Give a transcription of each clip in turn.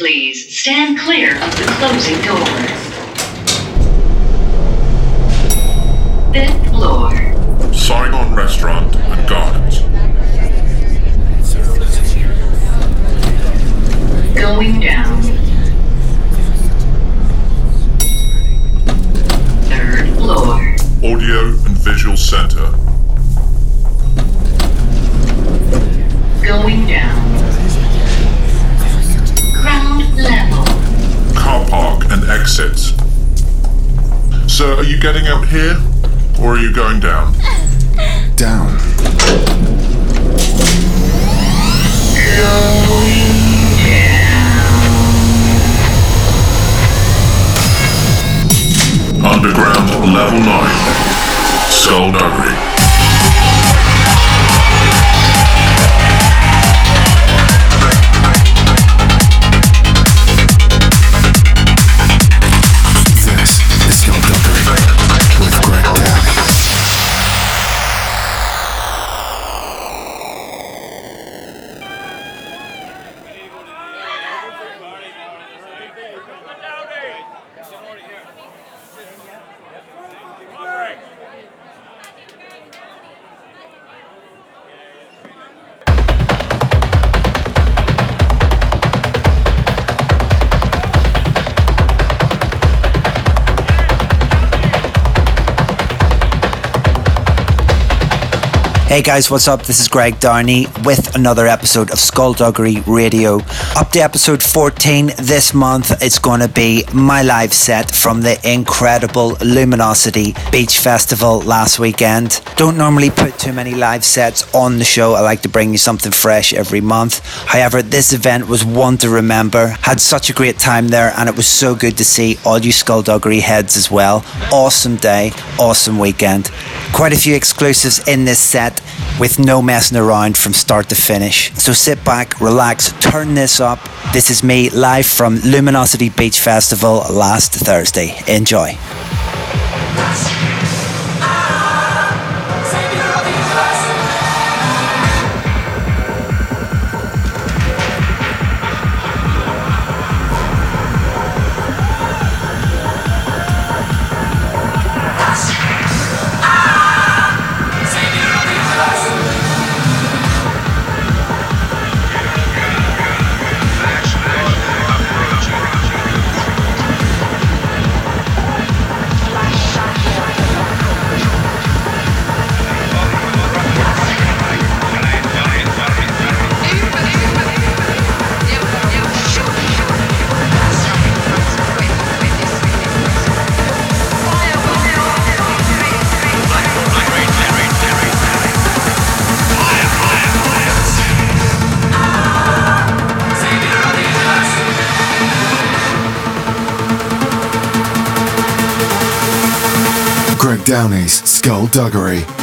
Please stand clear of the closing doors. Fifth floor. Saigon Restaurant and Gardens. Going down. Third floor. Audio and Visual Center. Going down. Level. Car park and exits. Sir, are you getting out here? Or are you going down? Down. Underground Level 9. Skullduggery. This Hey guys, what's up? This is Greg Downey with another episode of Skullduggery Radio. Up to episode 14 this month, it's going to be my live set from the incredible Luminosity Beach Festival last weekend. Don't normally put too many live sets on the show, I like to bring you something fresh every month. However, this event was one to remember. Had such a great time there, and it was so good to see all you Skullduggery heads as well. Awesome day, awesome weekend. Quite a few exclusives in this set with no messing around from start to finish. So sit back, relax, turn this up. This is me live from Luminosity Beach Festival last Thursday. Enjoy. Skullduggery.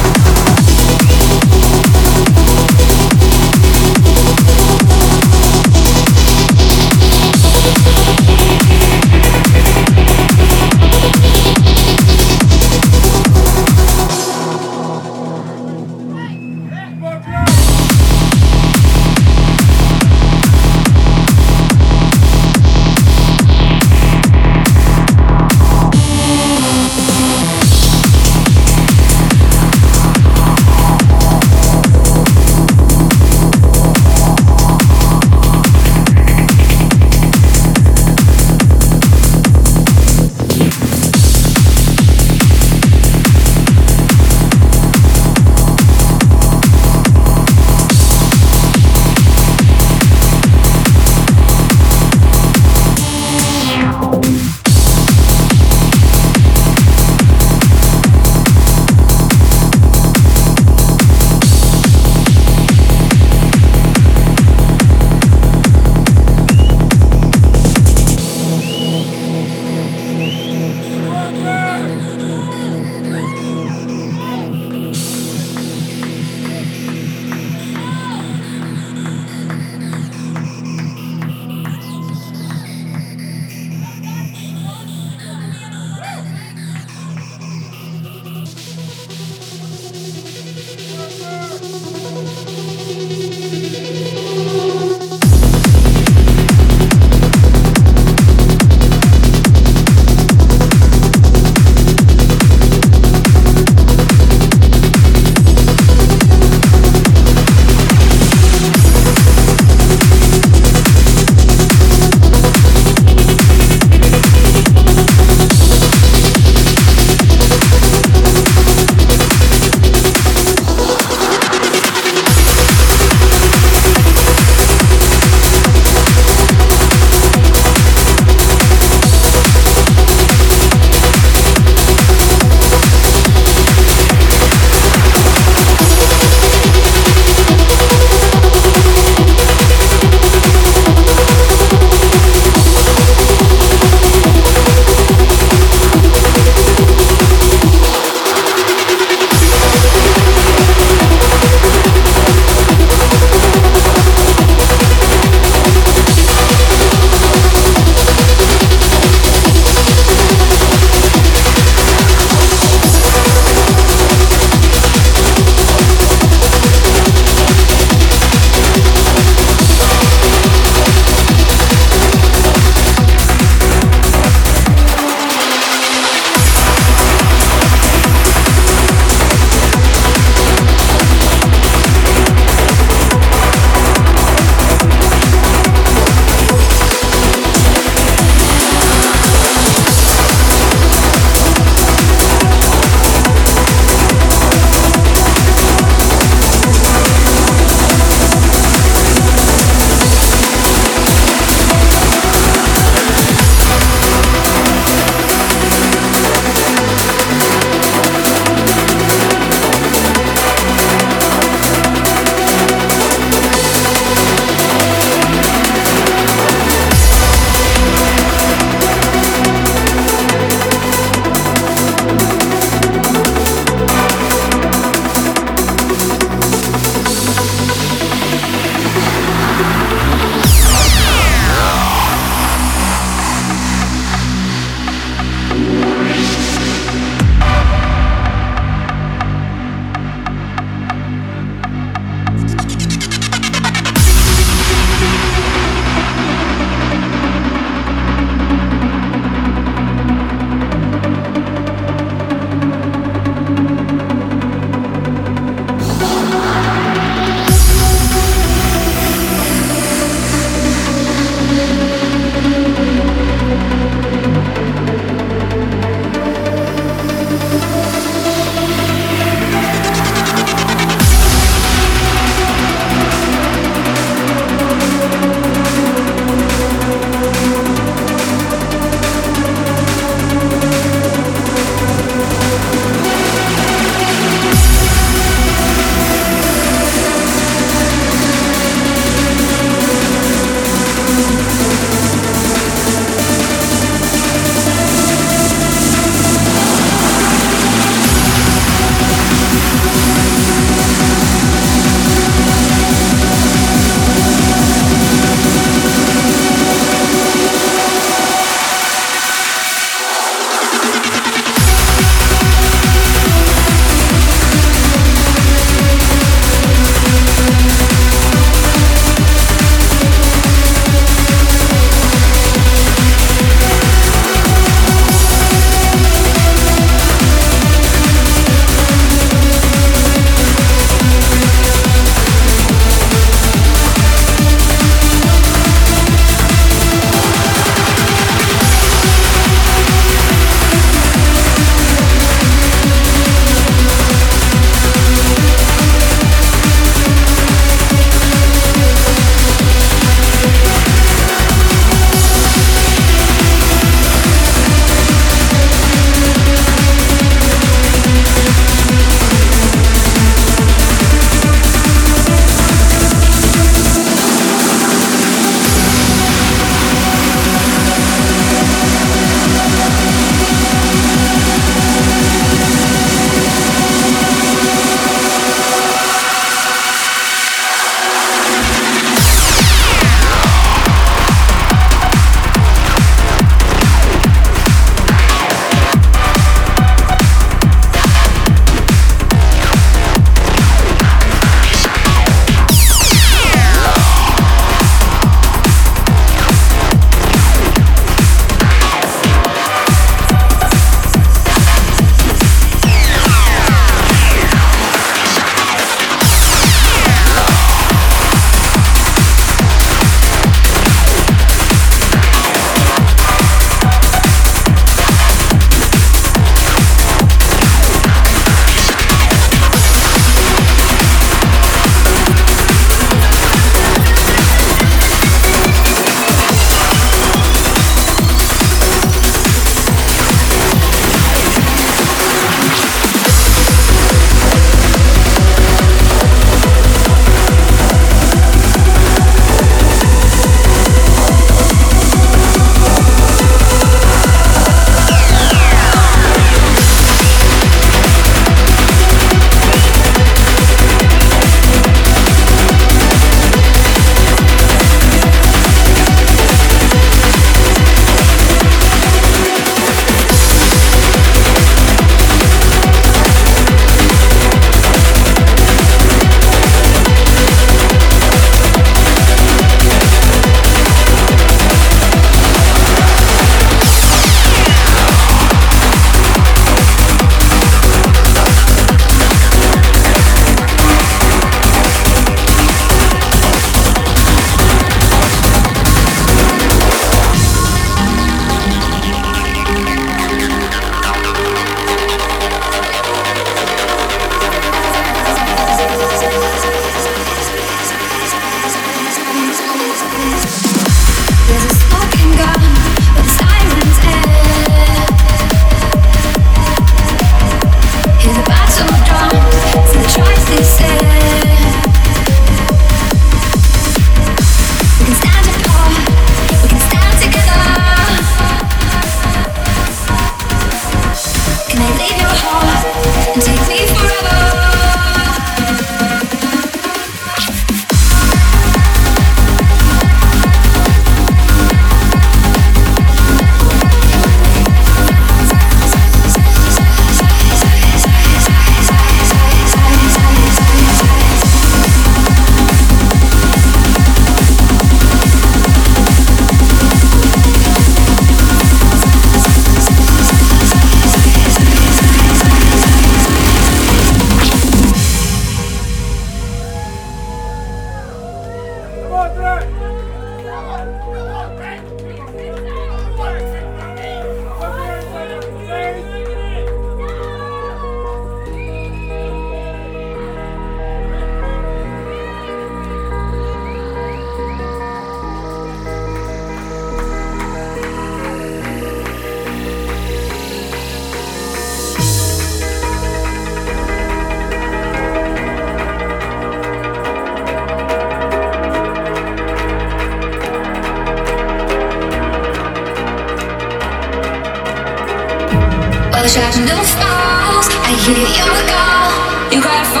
The shadow falls,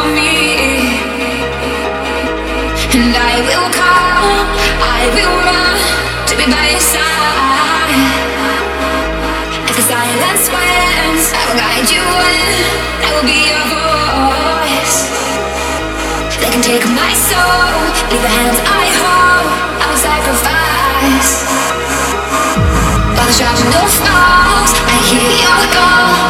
I will call, I will run to be by your side If the silence wins, I will guide you in, I will be a voice That can take my soul with the hands I hold I will sacrifice By the shot of arms I hear your call.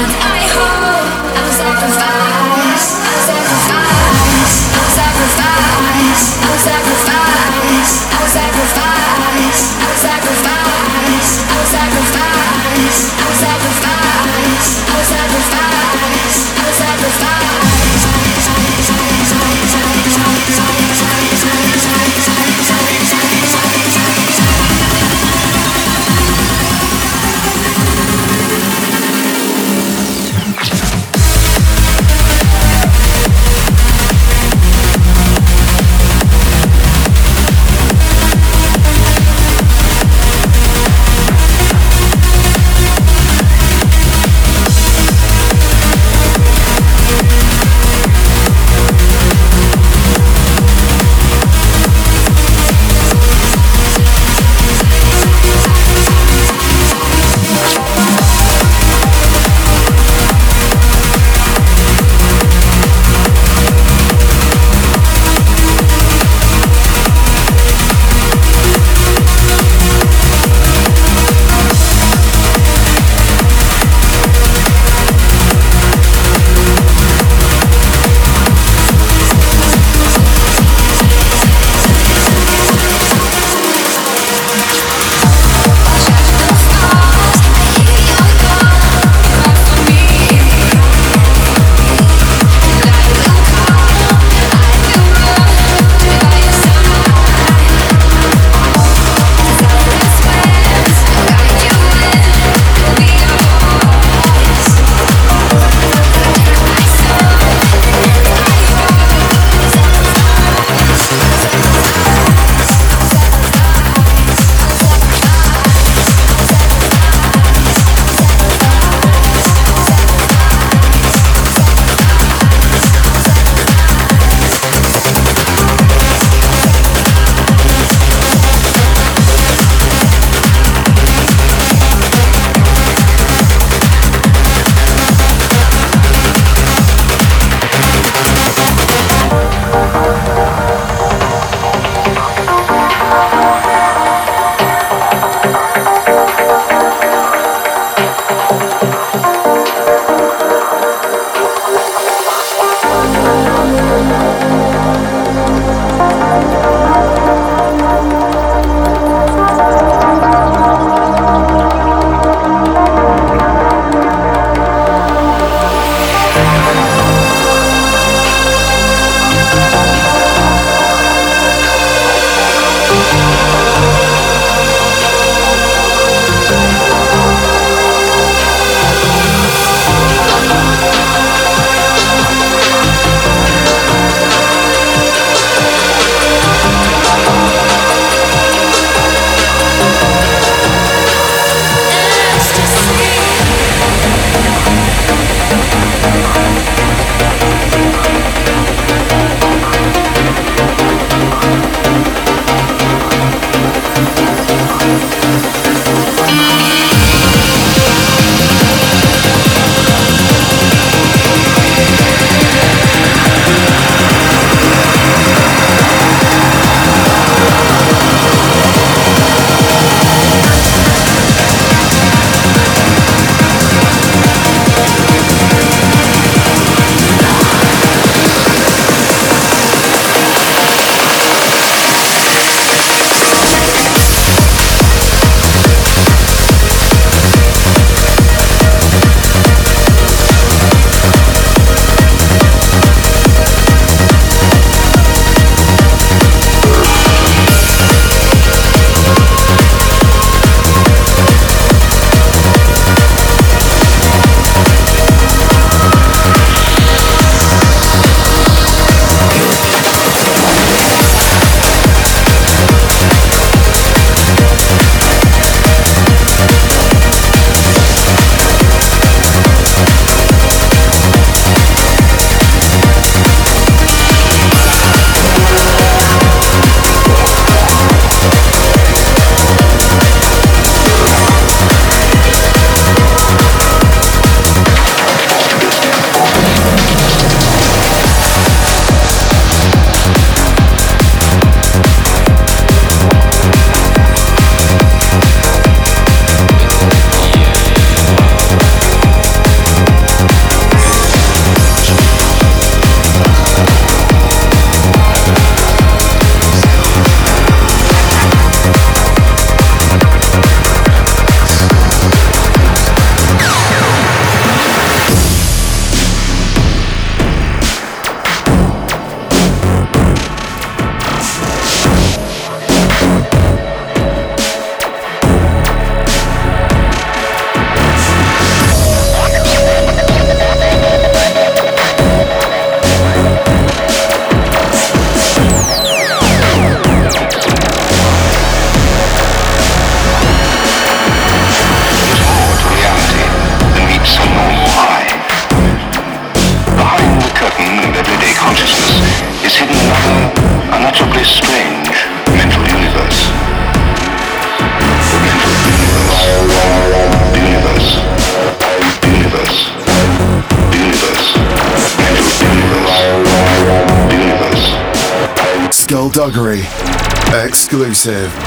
massive.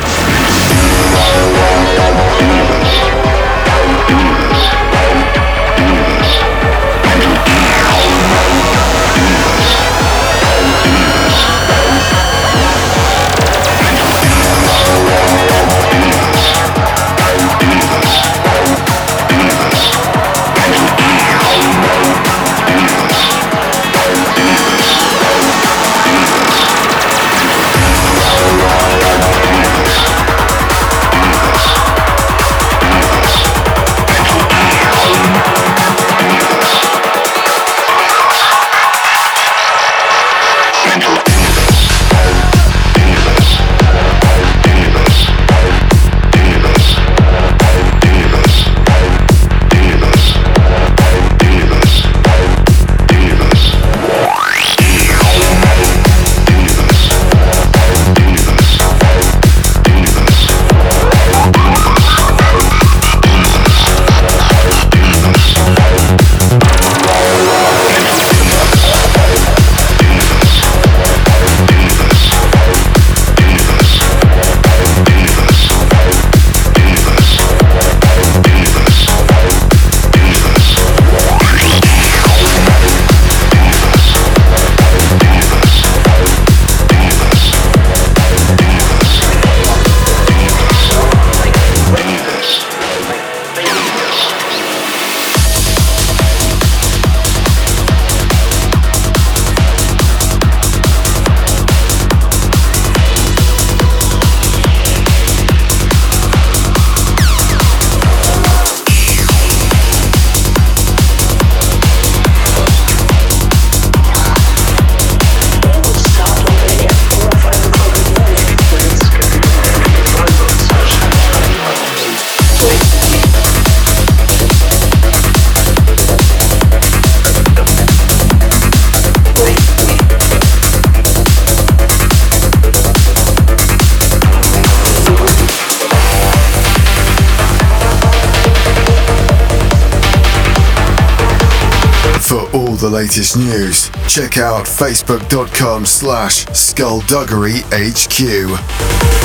the latest news, check out facebook.com slash skullduggeryhq.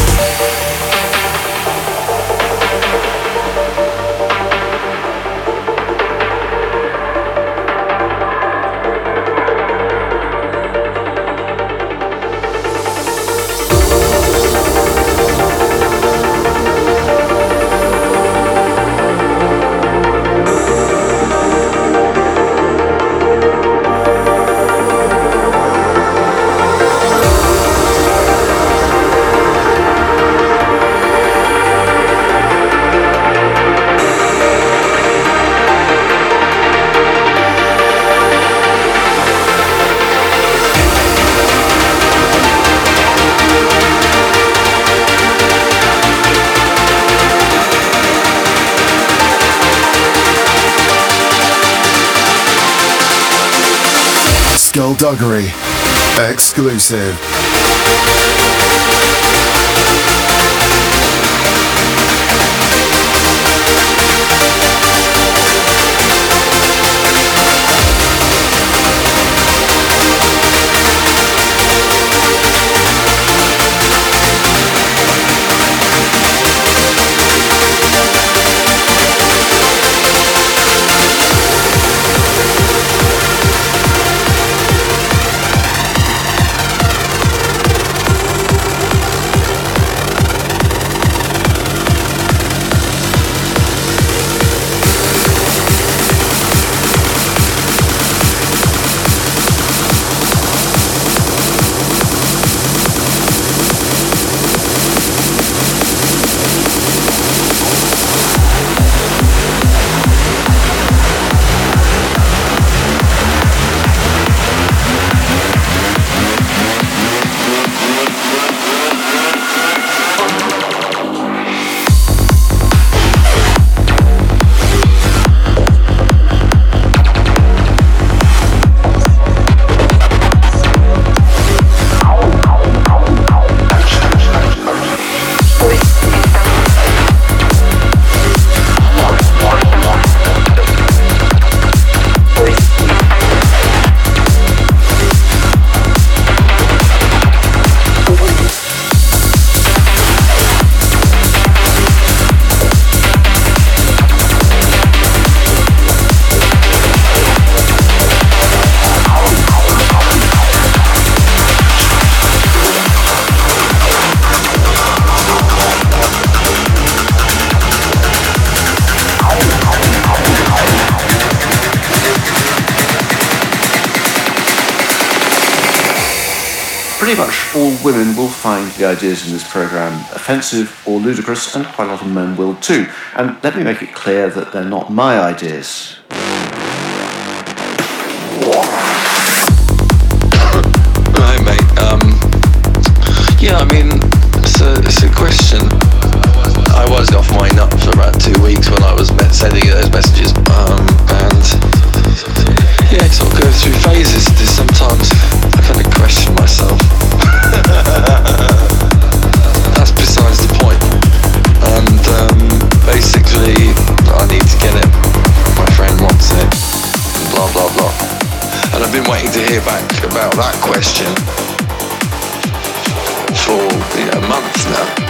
Duggery. Exclusive. Ideas in this program offensive or ludicrous, and quite a lot of men will too. And let me make it clear that they're not my ideas. Hi, mate. Um, yeah, I mean, it's a, it's a question. I was off my nut for about two weeks when I was sending those messages. Um, and yeah, it sort of goes through phases. There's sometimes I kind of question back about that question for you know, months now.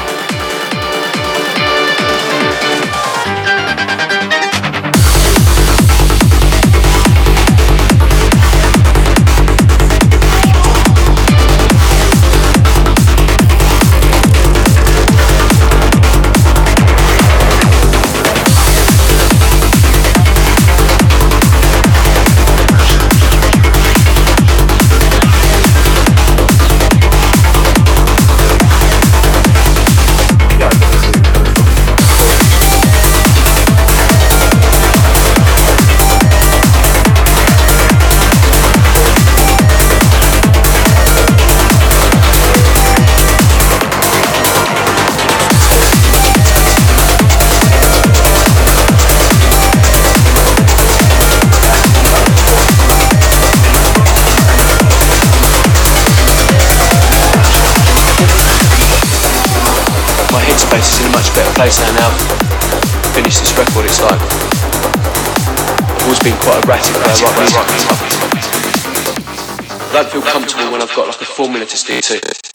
Place. Now I've this record, it's like always been quite erratic. I don't feel comfortable when I've got like a formula to stick to.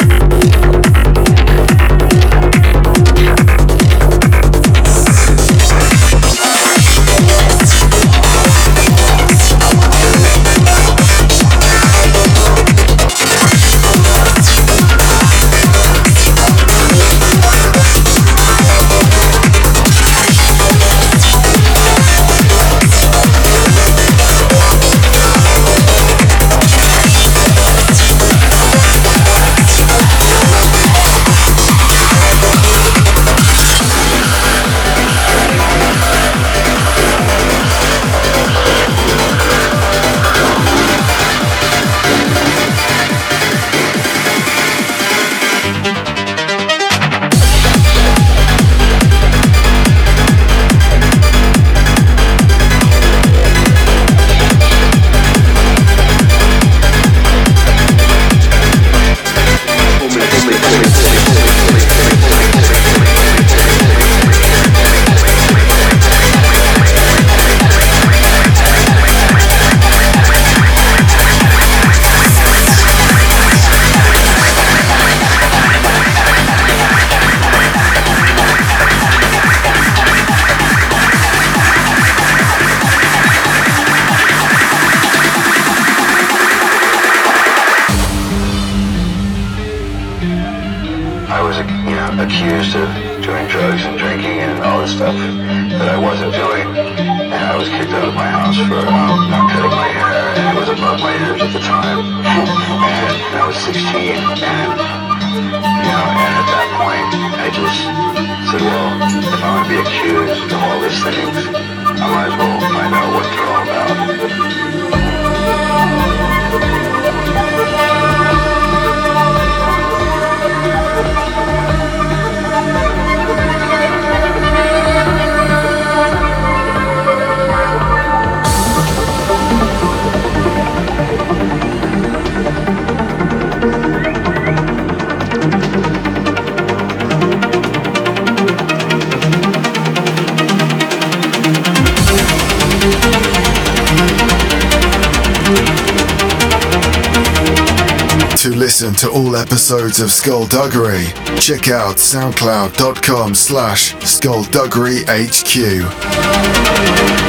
Listen to all episodes of Skullduggery, check out soundcloud.com slash skullduggeryhq.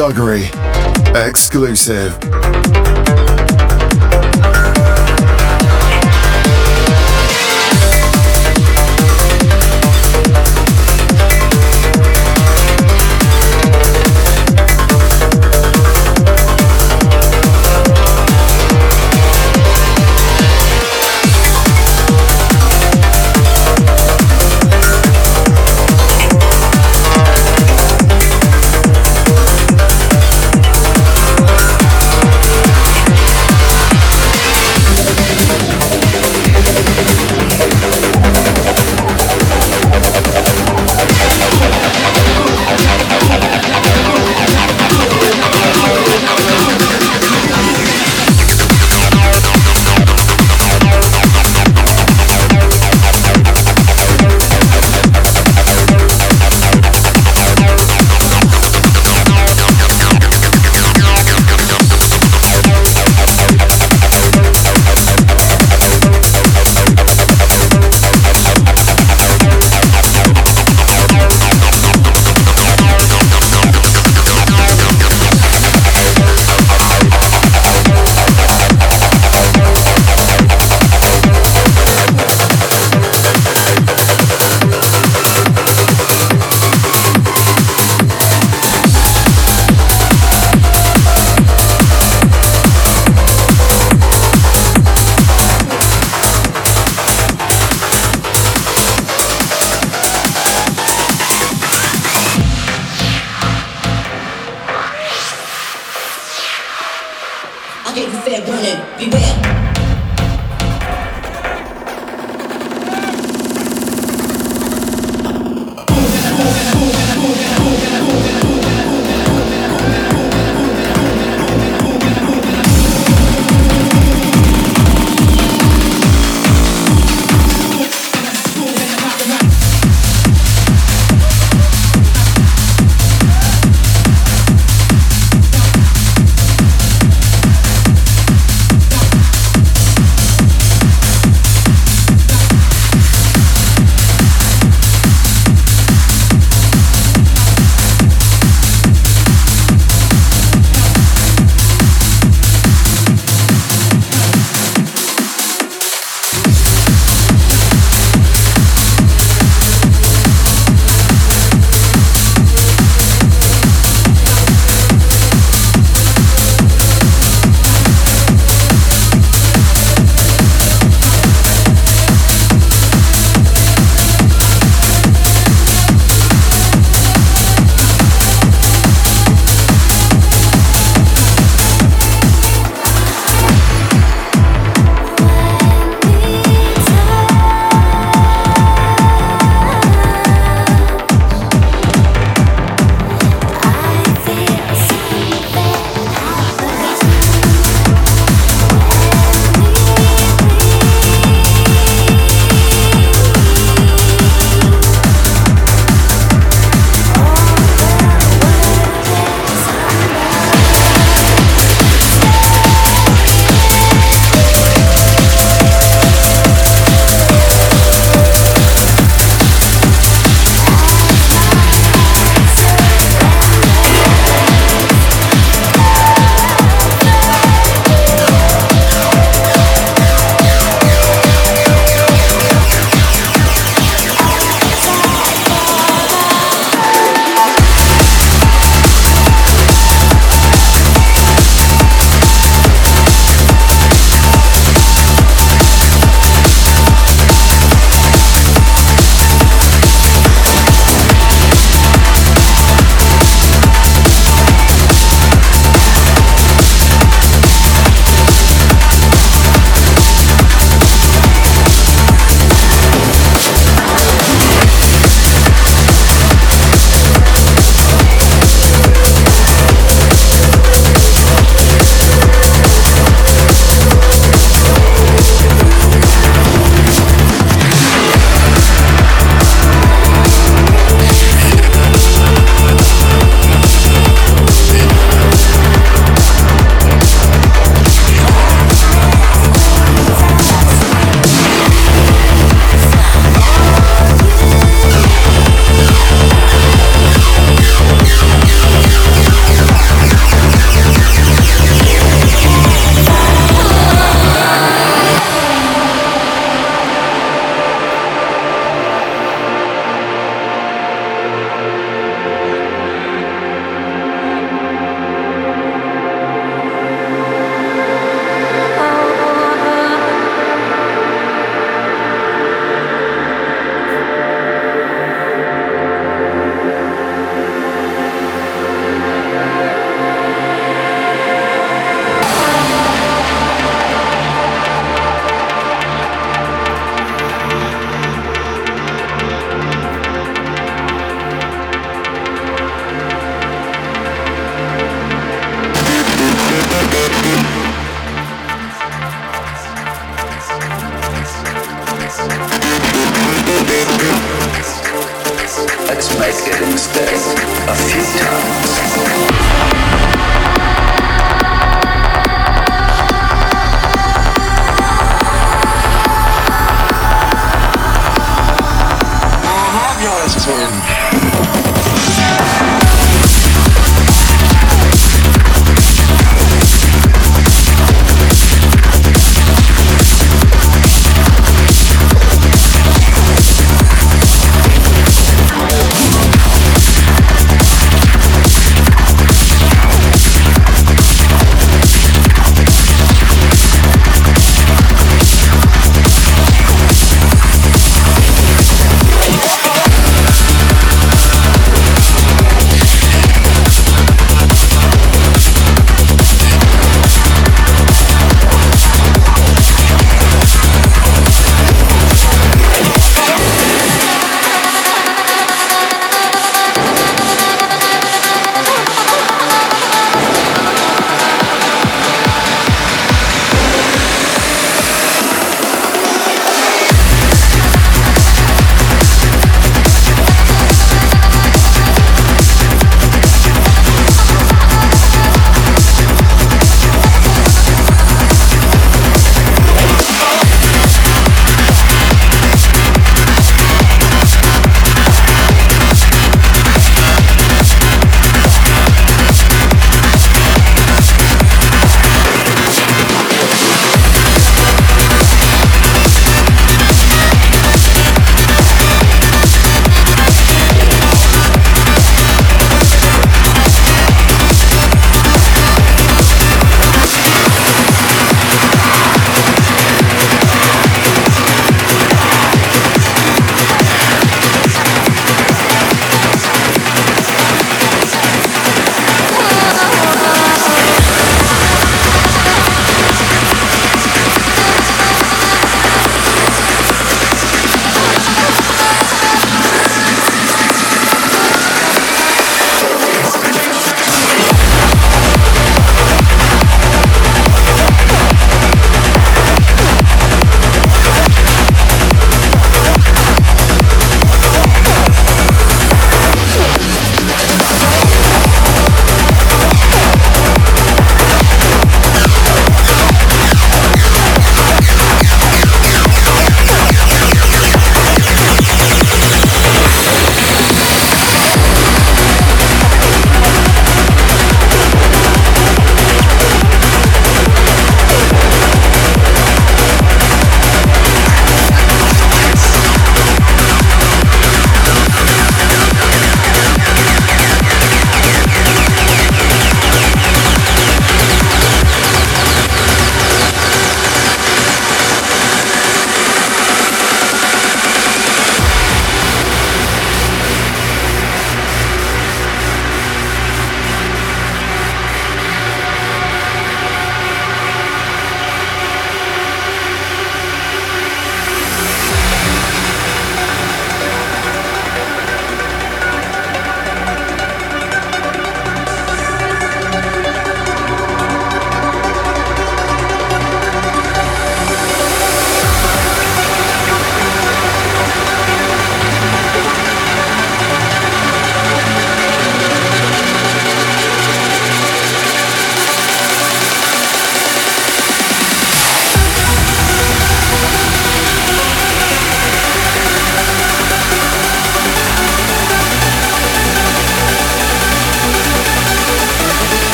Skullduggery. Exclusive.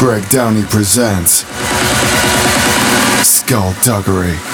Greg Downey presents Skullduggery.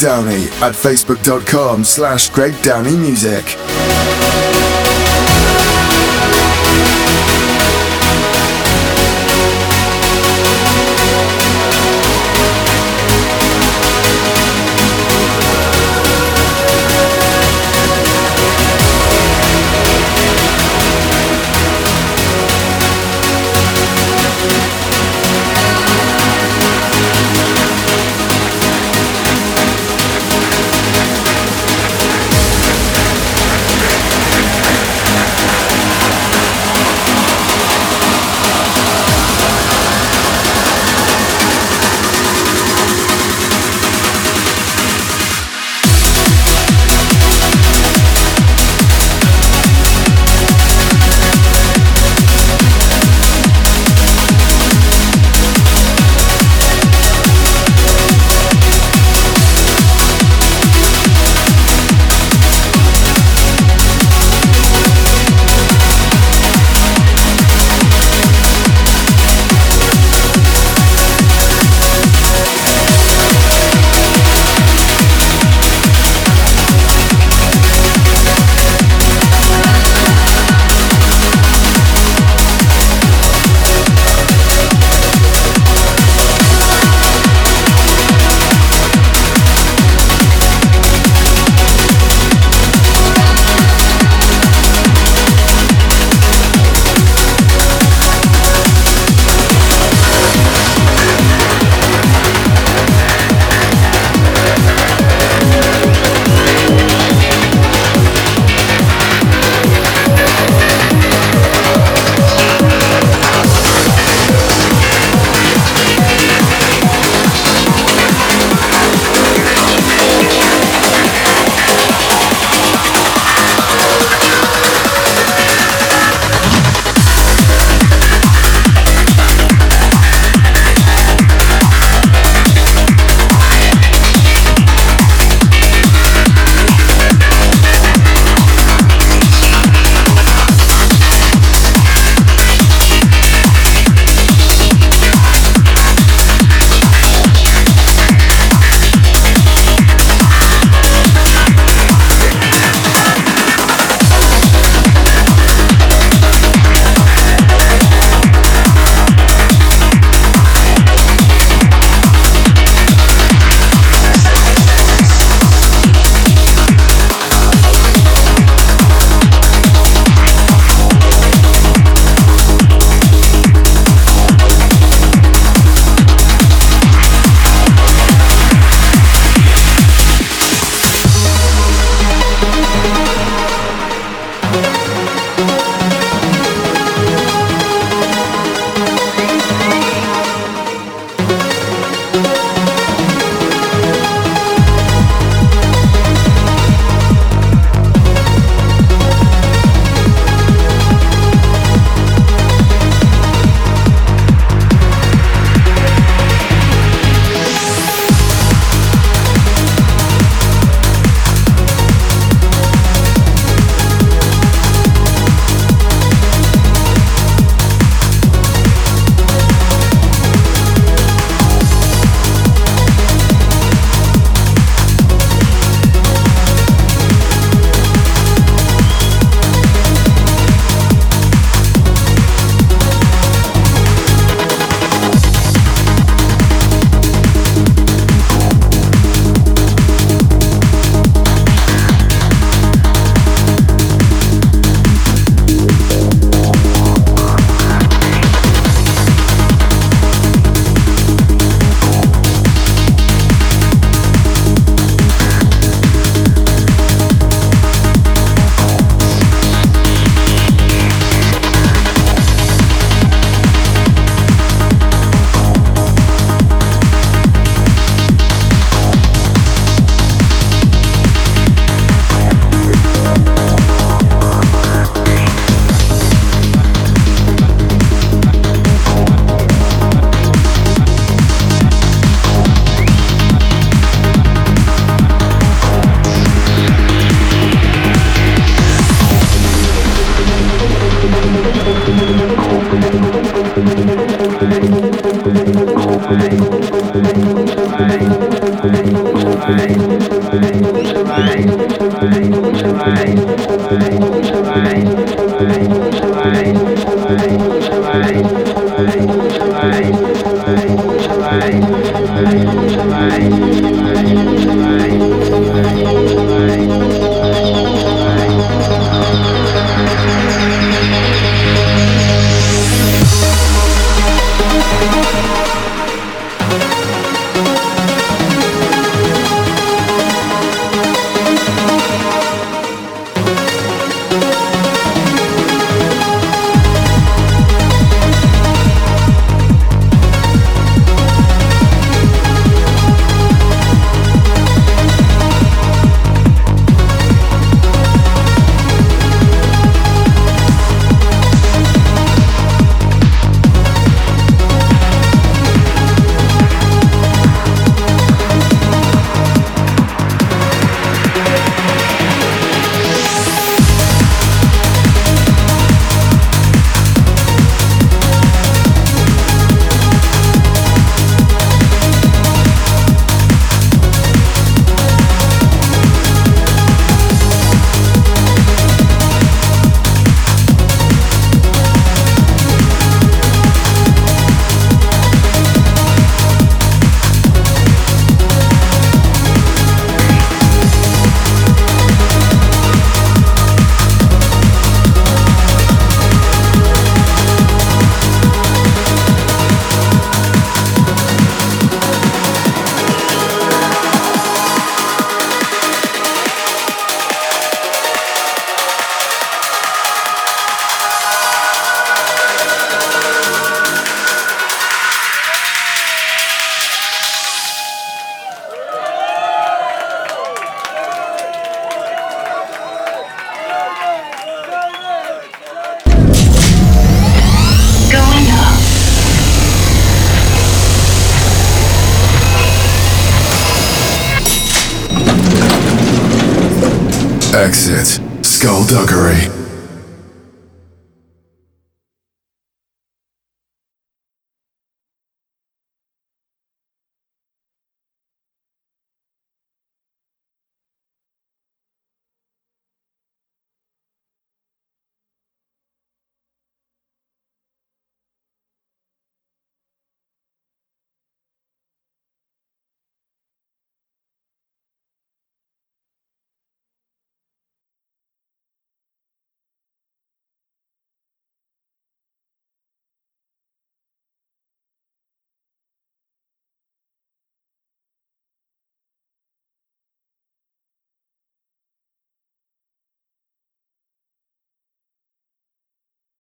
Downey at facebook.com slash Greg Downey Music.